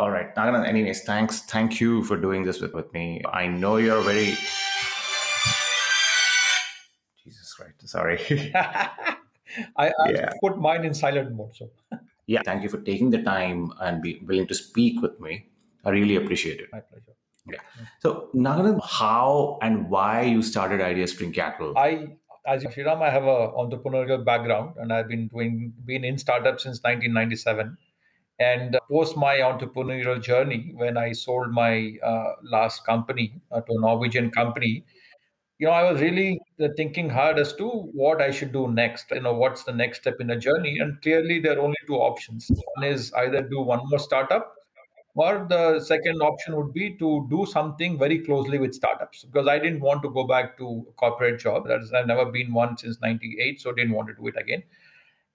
All right. Naganand, anyways, thanks. Thank you for doing this with, with me. I know you're very. Jesus Christ. Sorry. I, I Yeah. put mine in silent mode. So yeah. Thank you for taking the time and be willing to speak with me. I really appreciate it. my pleasure. Yeah. So, Naganand, how and why you started Ideaspring Capital? I, as a Sriram, I have a entrepreneurial background, and I've been doing been in startups since 1997. And post my entrepreneurial journey, when I sold my uh, last company uh, to a Norwegian company, you know, I was really uh, thinking hard as to what I should do next. You know, what's the next step in the journey? And clearly, there are only two options. One is either do one more startup, or the second option would be to do something very closely with startups because I didn't want to go back to a corporate job. That's I've never been one since '98, so didn't want to do it again.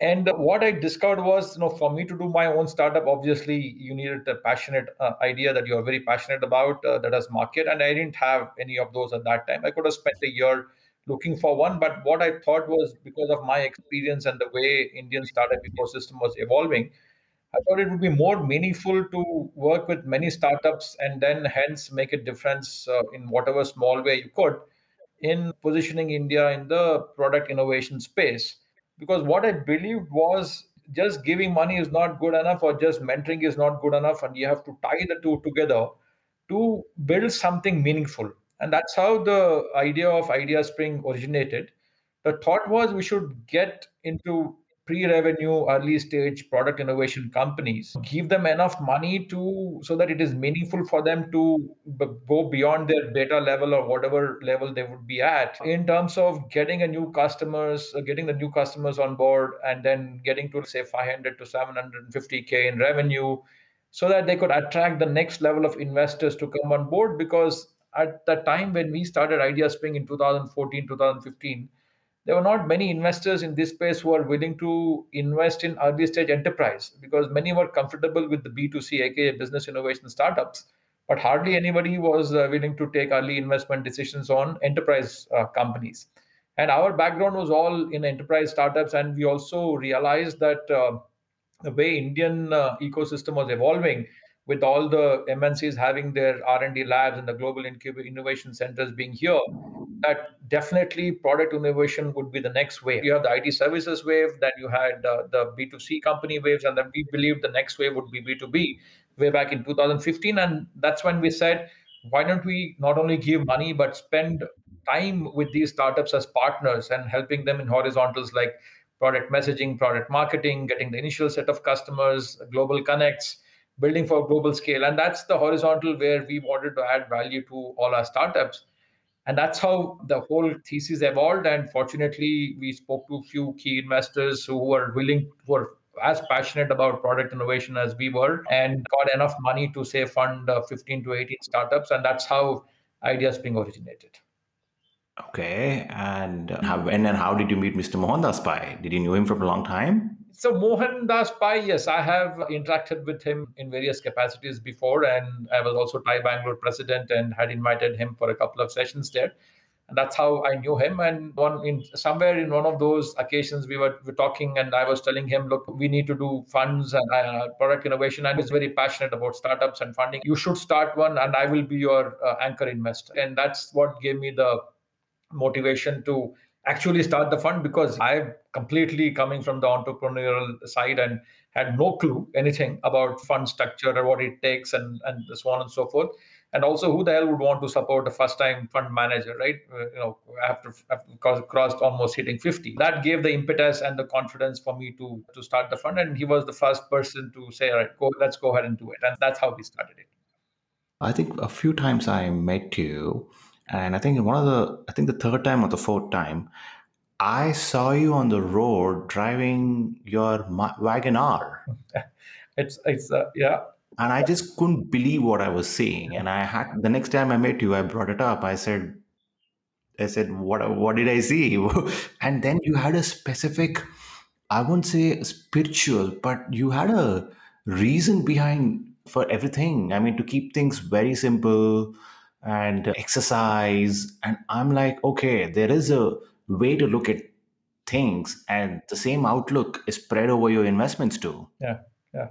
And what I discovered was, you know, for me to do my own startup, obviously you needed a passionate uh, idea that you're very passionate about uh, that has market. And I didn't have any of those at that time. I could have spent a year looking for one, but what I thought was because of my experience and the way Indian startup ecosystem was evolving, I thought it would be more meaningful to work with many startups and then hence make a difference uh, in whatever small way you could in positioning India in the product innovation space. Because what I believed was just giving money is not good enough, or just mentoring is not good enough, and you have to tie the two together to build something meaningful. And that's how the idea of Ideaspring originated. The thought was we should get into pre-revenue, early stage product innovation companies, give them enough money to so that it is meaningful for them to b- go beyond their beta level or whatever level they would be at in terms of getting a new customers, uh, getting the new customers on board, and then getting to say 500 to 750k in revenue, so that they could attract the next level of investors to come on board. Because at the time when we started Ideaspring in 2014 2015 there were not many investors in this space who are willing to invest in early stage enterprise because many were comfortable with the b2c aka business innovation startups but hardly anybody was uh, willing to take early investment decisions on enterprise uh, companies. And our background was all in enterprise startups and we also realized that uh, the way Indian uh, ecosystem was evolving, with all the MNCs having their R&D labs and the global incub- innovation centers being here, that definitely product innovation would be the next wave. You have the IT services wave, then you had uh, the B2C company waves, and then we believe the next wave would be B2B way back in 2015. And that's when we said, why don't we not only give money, but spend time with these startups as partners and helping them in horizontals like product messaging, product marketing, getting the initial set of customers, global connects, building for global scale. And that's the horizontal where we wanted to add value to all our startups. And that's how the whole thesis evolved. And fortunately, we spoke to a few key investors who were willing, were as passionate about product innovation as we were, and got enough money to say fund uh, 15 to 18 startups. And that's how Ideaspring originated. Okay. And how, when and how did you meet Mr. Mohandas Pai? Did you know him from a long time? So Mohandas Pai, yes, I have interacted with him in various capacities before, and I was also TiE Bangalore president and had invited him for a couple of sessions there. And that's how I knew him. And one in somewhere in one of those occasions, we were, were talking, and I was telling him, "Look, we need to do funds and uh, product innovation." And he's very passionate about startups and funding. You should start one, and I will be your uh, anchor investor. And that's what gave me the motivation to actually start the fund because I'm completely coming from the entrepreneurial side and had no clue anything about fund structure or what it takes and, and so on and so forth. And also, who the hell would want to support a first-time fund manager, right? Uh, you know, after, after cross- crossed almost hitting 50. That gave the impetus and the confidence for me to to start the fund. And he was the first person to say, "All right, go, let's go ahead and do it." And that's how we started it. I think a few times I met you, and I think one of the, I think the third time or the fourth time, I saw you on the road driving your Wagon R, It's it's uh, yeah. and I just couldn't believe what I was seeing. And I had the next time I met you, I brought it up. I said, I said, what what did I see? and then you had a specific, I won't say spiritual, but you had a reason behind for everything. I mean, to keep things very simple and exercise. And I'm like, okay, there is a way to look at things, and the same outlook is spread over your investments too. Yeah, yeah.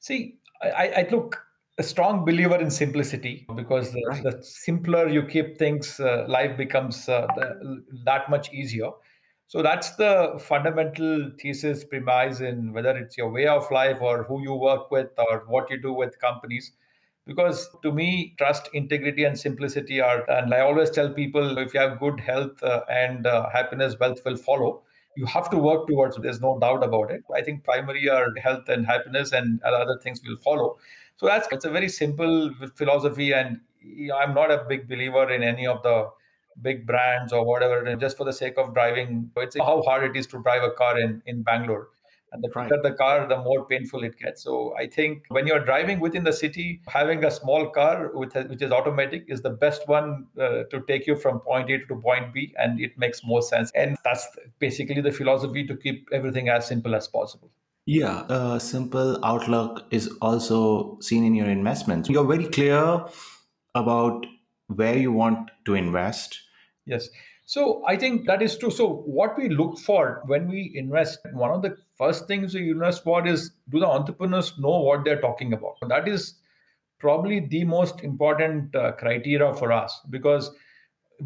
See, I, I look. a strong believer in simplicity because the, Right. the simpler you keep things, uh, life becomes uh, the, that much easier. So that's the fundamental thesis premise in whether it's your way of life or who you work with or what you do with companies. Because to me, trust, integrity, and simplicity are, and I always tell people if you have good health uh, and uh, happiness, wealth will follow. You have to work towards there's no doubt about it. I think primary are health and happiness and other things will follow. So that's it's a very simple philosophy and i'm not a big believer in any of the big brands or whatever just for the sake of driving. It's how hard it is to drive a car in in bangalore and the Right. the car the more painful it gets so i think when you're driving within the city having a small car with which is automatic is the best one uh, to take you from point a to point b and it makes more sense and that's basically the philosophy to keep everything as simple as possible Yeah, a simple outlook is also seen in your investments. You're very clear about where you want to invest. Yes. So I think that is true. So what we look for when we invest, one of the first things we invest for is do the entrepreneurs know what they're talking about? That is probably the most important uh, criteria for us because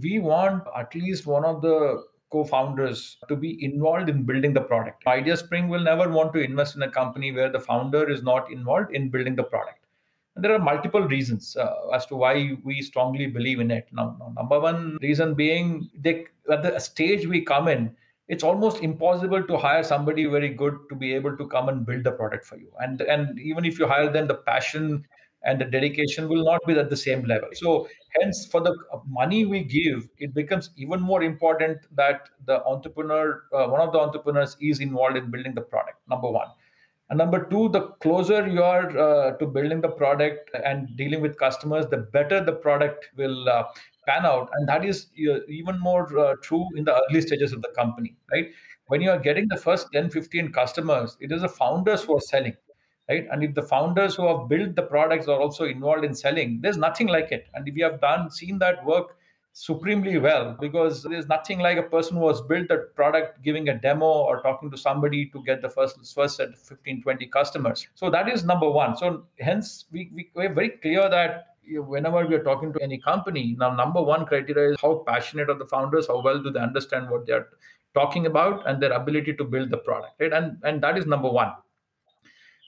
we want at least one of the co-founders to be involved in building the product. Ideaspring will never want to invest in a company where the founder is not involved in building the product. And there are multiple reasons uh, as to why we strongly believe in it. Now, now, number one reason being they, at the stage we come in, it's almost impossible to hire somebody very good to be able to come and build the product for you. And and even if you hire them, the passion and the dedication will not be at the same level. So hence, for the money we give, it becomes even more important that the entrepreneur, uh, one of the entrepreneurs, is involved in building the product. Number one. And number two, the closer you are uh, to building the product and dealing with customers, the better the product will uh, pan out. And that is uh, even more uh, true in the early stages of the company, right? When you are getting the first 10, 15 customers, it is the founders who are selling, right? And if the founders who have built the products are also involved in selling, there's nothing like it. And if you have done, seen that work supremely well because there's nothing like a person who has built a product giving a demo or talking to somebody to get the first first set 15 20 customers. So that is number one. So hence we, we, we're very clear that whenever we are talking to any company now number one criteria is how passionate are the founders how well do they understand what they're talking about and their ability to build the product right? And and that is number one.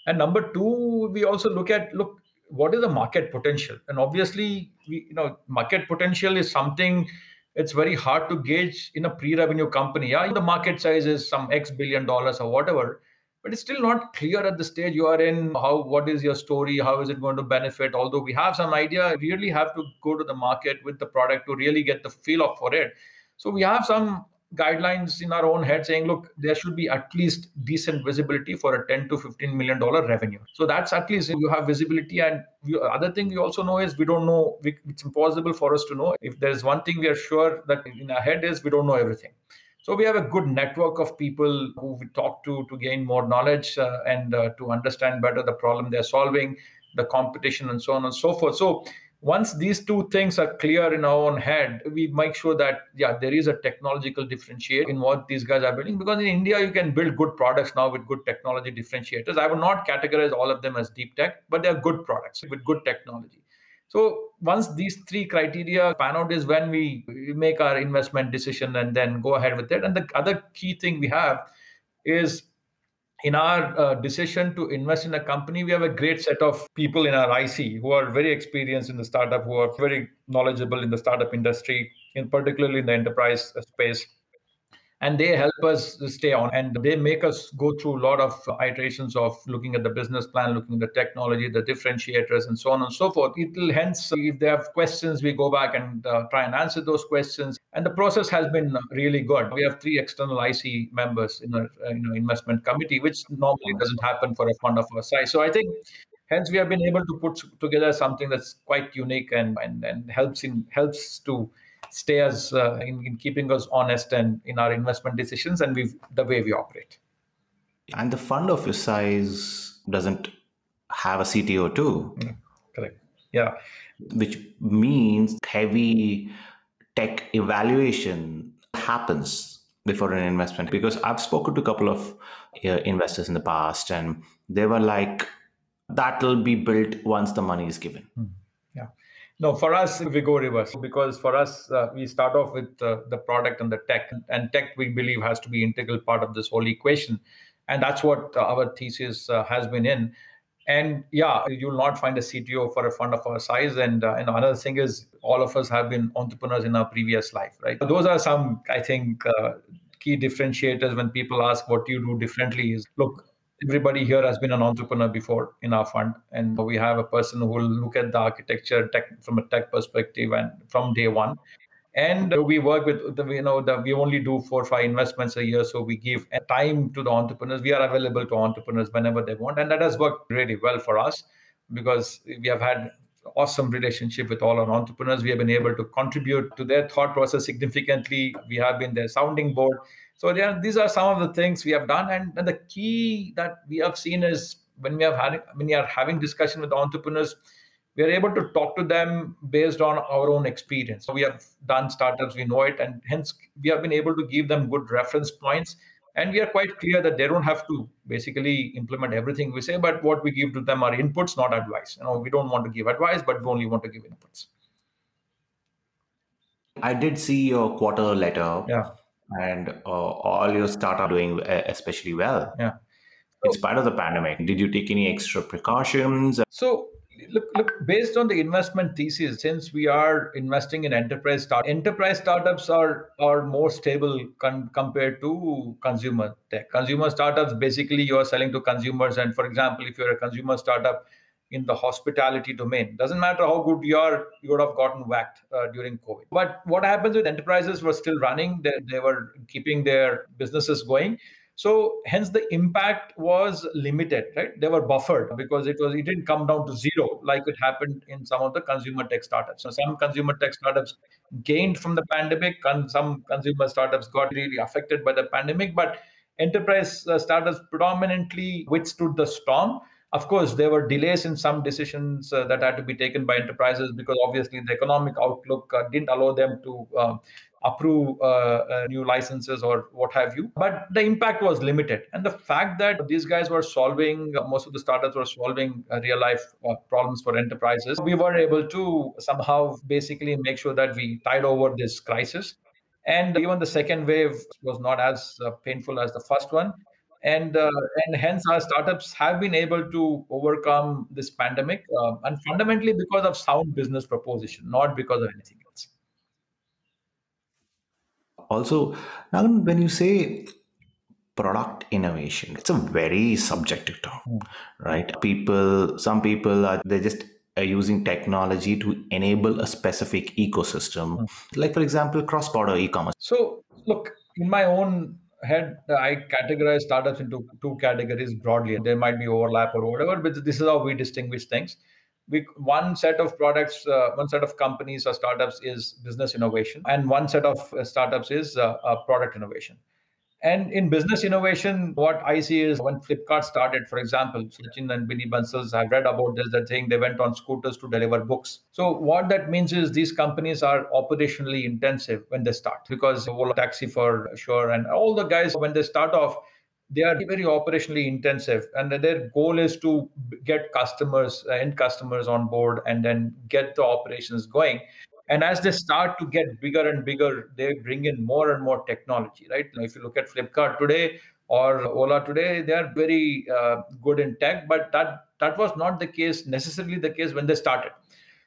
And number two we also look at look what is the market potential? And obviously we, you know market potential is something it's very hard to gauge in a pre-revenue company. Yeah the market size is some x billion dollars or whatever but it's still not clear at the stage you are in how what is your story how is it going to benefit? Although we have some idea we really have to go to the market with the product to really get the feel of for it. So we have some guidelines in our own head saying look there should be at least decent visibility for a 10 to 15 million dollar revenue. So that's at least you have visibility. And we, other thing we also know is we don't know we, it's impossible for us to know if there's one thing we are sure that in our head is we don't know everything. So we have a good network of people who we talk to to gain more knowledge uh, and uh, to understand better the problem they're solving the competition and so on and so forth. So once these two things are clear in our own head we make sure that yeah there is a technological differentiator in what these guys are building. Because in india you can build good products now with good technology differentiators. I would not categorize all of them as deep tech but they're good products with good technology. So once these three criteria pan out is when we make our investment decision and then go ahead with it. And the other key thing we have is in our uh, decision to invest in a company, we have a great set of people in our IC who are very experienced in the startup, who are very knowledgeable in the startup industry, in particularly in the enterprise space and they help us stay on. And they make us go through a lot of iterations of looking at the business plan looking at the technology the differentiators and so on and so forth. It will hence if they have questions we go back and uh, try and answer those questions. And the process has been really good. We have three external ic members in our uh, you know, investment committee which normally doesn't happen for a fund of our size. So i think hence we have been able to put together something that's quite unique and and, and helps in helps to stay us uh, in, in, keeping us honest and in our investment decisions and we the way we operate. And the fund of your size doesn't have a CTO too. Mm, correct. Yeah. Which means heavy tech evaluation happens before an investment because I've spoken to a couple of uh, investors in the past and they were like That'll be built once the money is given. Yeah. No, for us, we go reverse because for us, uh, we start off with uh, the product and the tech. And tech, we believe, has to be integral part of this whole equation. And that's what uh, our thesis uh, has been in. And yeah, you'll not find a CTO for a fund of our size. And, uh, and another thing is, all of us have been entrepreneurs in our previous life, right? Those are some, I think, uh, key differentiators when people ask what you do differently is look everybody here has been an entrepreneur before in our fund. And we have a person who will look at the architecture tech from a tech perspective and from day one. And we work with the, you know that we only do four or five investments a year. So we give time to the entrepreneurs. We are available to entrepreneurs whenever they want. And that has worked really well for us because we have had awesome relationship with all our entrepreneurs. We have been able to contribute to their thought process significantly. We have been their sounding board so yeah, these are some of the things we have done, and, and the key that we have seen is when we have had when we are having discussion with entrepreneurs, we are able to talk to them based on our own experience. So we have done startups, we know it, and hence we have been able to give them good reference points. And we are quite clear that they don't have to basically implement everything we say, but what we give to them are inputs, not advice. You know, we don't want to give advice, but we only want to give inputs. I did see your quarter letter. Yeah and uh, all your startup doing especially well. Yeah. In spite of the pandemic, did you take any extra precautions? So look, look based on the investment thesis since we are investing in enterprise start enterprise startups are are more stable con- compared to consumer tech consumer startups basically you are selling to consumers and for example if you're a consumer startup in the hospitality domain. Doesn't matter how good you are, you would have gotten whacked uh, during COVID. But what happens with enterprises were still running, they, they were keeping their businesses going. So hence the impact was limited, right? They were buffered because it was it didn't come down to zero like it happened in some of the consumer tech startups. So some consumer tech startups gained from the pandemic, and some consumer startups got really affected by the pandemic, but enterprise uh, startups predominantly withstood the storm of course, there were delays in some decisions uh, that had to be taken by enterprises because obviously the economic outlook uh, didn't allow them to uh, approve uh, uh, new licenses or what have you. But the impact was limited. And the fact that these guys were solving, uh, most of the startups were solving real life problems for enterprises, we were able to somehow basically make sure that we tide over this crisis. And even the second wave was not as painful as the first one and uh, and hence our startups have been able to overcome this pandemic uh, and fundamentally because of sound business proposition not because of anything else also now when you say product innovation it's a very subjective term mm. right people some people are they just are using technology to enable a specific ecosystem mm. like for example cross border e-commerce so look in my own had I categorize startups into two categories broadly. There might be overlap or whatever, but this is how we distinguish things. We, one set of products, uh, one set of companies or startups is business innovation, and one set of uh, startups is uh, product innovation. And in business innovation, what I see is when Flipkart started, for example, Sachin and Binny Bansals, I've read about this, that thing they went on scooters to deliver books. So what that means is these companies are operationally intensive when they start because Ola Taxi for sure and all the guys when they start off, they are very operationally intensive and their goal is to get customers end customers on board and then get the operations going and as they start to get bigger and bigger, they bring in more and more technology, right? Now if you look at Flipkart today or Ola today, they are very uh, good in tech, but that that was not the case necessarily the case when they started.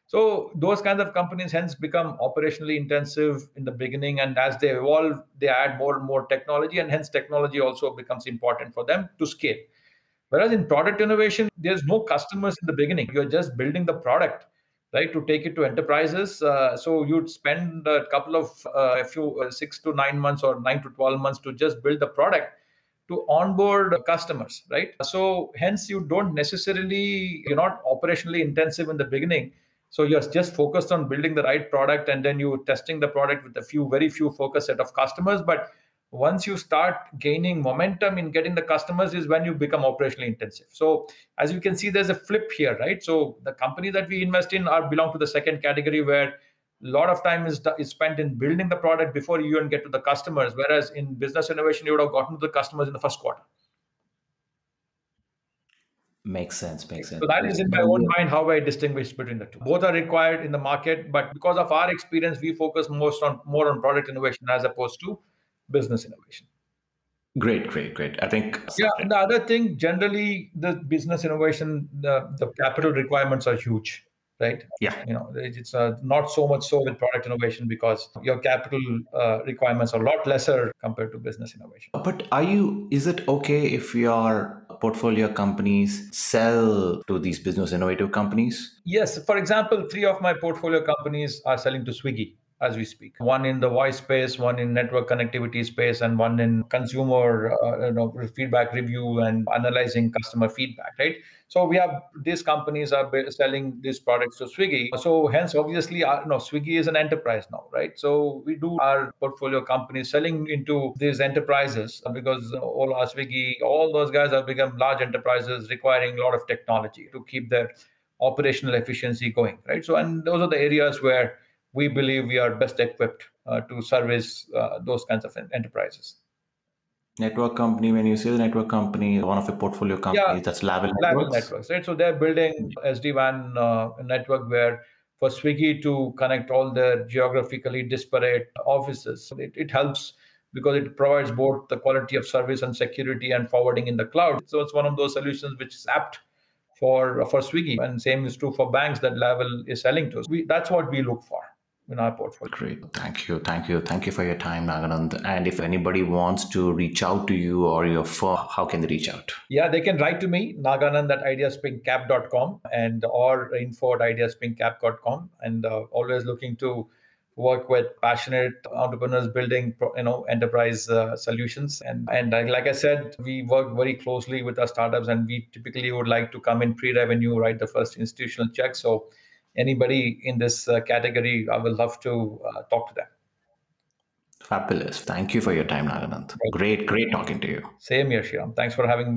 So those kinds of companies hence become operationally intensive in the beginning, and as they evolve, they add more and more technology, and hence technology also becomes important for them to scale. Whereas in product innovation, there's no customers in the beginning. You're just building the product right to take it to enterprises. Uh, so you'd spend a couple of uh, a few uh, 6 to 9 months or 9 to 12 months to just build the product to onboard customers right? So hence you don't necessarily you're not operationally intensive in the beginning. So you're just focused on building the right product and then you're testing the product with a few very few focus set of customers. But once you start gaining momentum in getting the customers is when you become operationally intensive so as you can see there's a flip here right so the companies that we invest in are belong to the second category where a lot of time is, is spent in building the product before you even get to the customers whereas in business innovation you would have gotten to the customers in the first quarter Makes sense. Makes sense. So that is in my own mind how I distinguish between the two. Both are required in the market, but because of our experience, we focus most on more on product innovation as opposed to business innovation. Great, great, great. I think Yeah, the other thing, generally, the business innovation, the, the capital requirements are huge, right? Yeah. You know, it's uh, not so much so with product innovation because your capital uh, requirements are a lot lesser compared to business innovation. But are you, is it okay if your portfolio companies sell to these business innovative companies? Yes. For example, three of my portfolio companies are selling to Swiggy as we speak. One in the voice space, one in network connectivity space, and one in consumer uh, you know, feedback review and analyzing customer feedback. Right. So we have these companies are selling these products to Swiggy. So hence, obviously, our, uh, you know, Swiggy is an enterprise now, right? So we do our portfolio companies selling into these enterprises because all our Swiggy, all those guys have become large enterprises requiring a lot of technology to keep their operational efficiency going, right? So and those are the areas where we believe we are best equipped uh, to service uh, those kinds of enterprises. Network company, when you say the network company, one of the portfolio companies, yeah, that's Lavelle Networks. Networks, right? So they're building SD-WAN uh, network where for Swiggy to connect all their geographically disparate offices. It, it helps because it provides both the quality of service and security and forwarding in the cloud. So it's one of those solutions which is apt for for Swiggy, and same is true for banks that Lavelle is selling to. We, that's what we look for in our portfolio. Great. Thank you. Thank you. Thank you for your time, Naganand. And if anybody wants to reach out to you or your firm, how can they reach out? Yeah, they can write to me, naganand at ideaspringcap.com and or info at ideaspringcap.com. And uh, always looking to work with passionate entrepreneurs building you know enterprise uh, solutions and and like i said we work very closely with our startups and we typically would like to come in pre-revenue write the first institutional check so anybody in this uh, category, I will love to uh, talk to them. Fabulous. Thank you for your time, Naganand. Great, great talking to you. Same here, Sriram. Thanks for having me